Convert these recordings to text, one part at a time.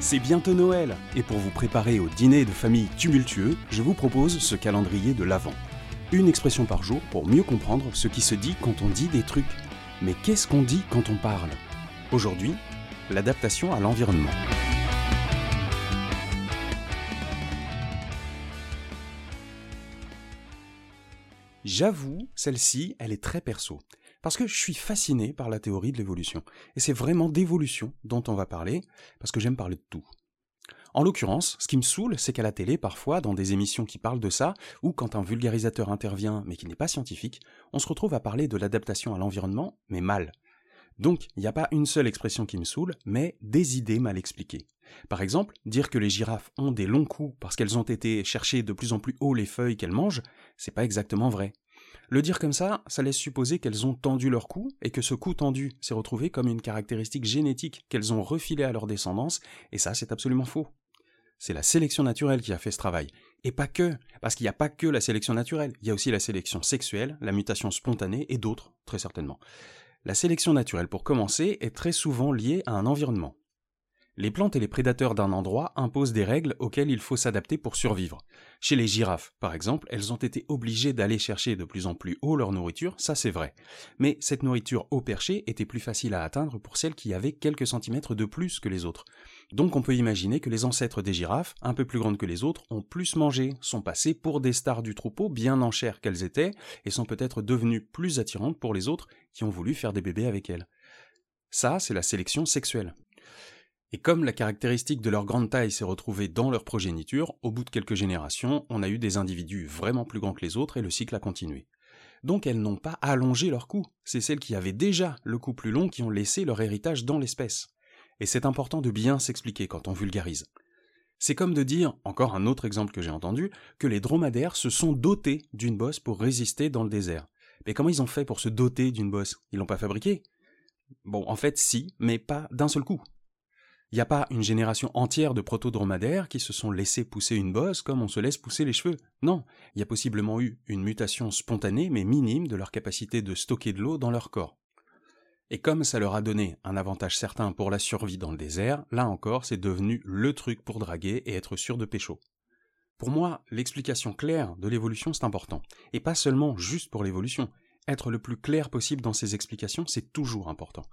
C'est bientôt Noël, et pour vous préparer au dîner de famille tumultueux, je vous propose ce calendrier de l'Avent. Une expression par jour pour mieux comprendre ce qui se dit quand on dit des trucs. Mais qu'est-ce qu'on dit quand on parle? Aujourd'hui, l'adaptation à l'environnement. J'avoue, celle-ci, elle est très perso. Parce que je suis fasciné par la théorie de l'évolution. Et c'est vraiment d'évolution dont on va parler, parce que j'aime parler de tout. En l'occurrence, ce qui me saoule, c'est qu'à la télé, parfois, dans des émissions qui parlent de ça, ou quand un vulgarisateur intervient mais qui n'est pas scientifique, on se retrouve à parler de l'adaptation à l'environnement, mais mal. Donc, il n'y a pas une seule expression qui me saoule, mais des idées mal expliquées. Par exemple, dire que les girafes ont des longs coups parce qu'elles ont été chercher de plus en plus haut les feuilles qu'elles mangent, c'est pas exactement vrai. Le dire comme ça, ça laisse supposer qu'elles ont tendu leur cou et que ce cou tendu s'est retrouvé comme une caractéristique génétique qu'elles ont refilé à leur descendance, et ça c'est absolument faux. C'est la sélection naturelle qui a fait ce travail. Et pas que, parce qu'il n'y a pas que la sélection naturelle, il y a aussi la sélection sexuelle, la mutation spontanée et d'autres, très certainement. La sélection naturelle, pour commencer, est très souvent liée à un environnement. Les plantes et les prédateurs d'un endroit imposent des règles auxquelles il faut s'adapter pour survivre. Chez les girafes, par exemple, elles ont été obligées d'aller chercher de plus en plus haut leur nourriture, ça c'est vrai. Mais cette nourriture au perché était plus facile à atteindre pour celles qui avaient quelques centimètres de plus que les autres. Donc on peut imaginer que les ancêtres des girafes, un peu plus grandes que les autres, ont plus mangé, sont passées pour des stars du troupeau bien en chair qu'elles étaient, et sont peut-être devenues plus attirantes pour les autres qui ont voulu faire des bébés avec elles. Ça, c'est la sélection sexuelle. Et comme la caractéristique de leur grande taille s'est retrouvée dans leur progéniture, au bout de quelques générations, on a eu des individus vraiment plus grands que les autres et le cycle a continué. Donc elles n'ont pas allongé leur cou, c'est celles qui avaient déjà le cou plus long qui ont laissé leur héritage dans l'espèce. Et c'est important de bien s'expliquer quand on vulgarise. C'est comme de dire, encore un autre exemple que j'ai entendu, que les dromadaires se sont dotés d'une bosse pour résister dans le désert. Mais comment ils ont fait pour se doter d'une bosse? Ils l'ont pas fabriquée? Bon, en fait, si, mais pas d'un seul coup. Il n'y a pas une génération entière de proto-dromadaires qui se sont laissés pousser une bosse comme on se laisse pousser les cheveux. Non, il y a possiblement eu une mutation spontanée mais minime de leur capacité de stocker de l'eau dans leur corps. Et comme ça leur a donné un avantage certain pour la survie dans le désert, là encore c'est devenu le truc pour draguer et être sûr de pécho. Pour moi, l'explication claire de l'évolution c'est important. Et pas seulement juste pour l'évolution. Être le plus clair possible dans ses explications c'est toujours important.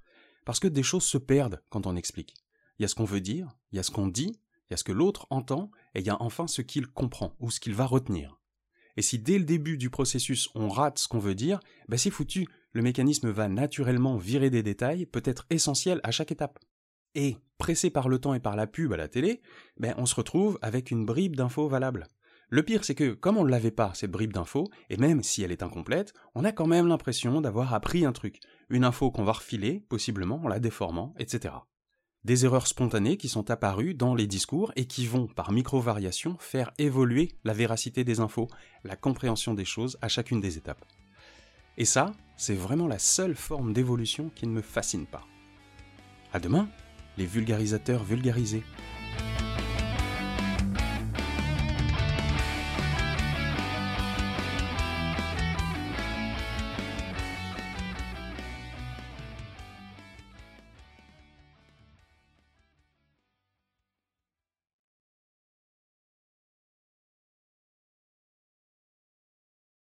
Parce que des choses se perdent quand on explique. Il y a ce qu'on veut dire, il y a ce qu'on dit, il y a ce que l'autre entend, et il y a enfin ce qu'il comprend, ou ce qu'il va retenir. Et si dès le début du processus on rate ce qu'on veut dire, ben c'est foutu, le mécanisme va naturellement virer des détails, peut-être essentiels à chaque étape. Et, pressé par le temps et par la pub à la télé, ben on se retrouve avec une bribe d'infos valable. Le pire, c'est que, comme on ne l'avait pas, cette bribe d'infos, et même si elle est incomplète, on a quand même l'impression d'avoir appris un truc, une info qu'on va refiler, possiblement en la déformant, etc des erreurs spontanées qui sont apparues dans les discours et qui vont, par micro-variations, faire évoluer la véracité des infos, la compréhension des choses à chacune des étapes. Et ça, c'est vraiment la seule forme d'évolution qui ne me fascine pas. À demain, les vulgarisateurs vulgarisés.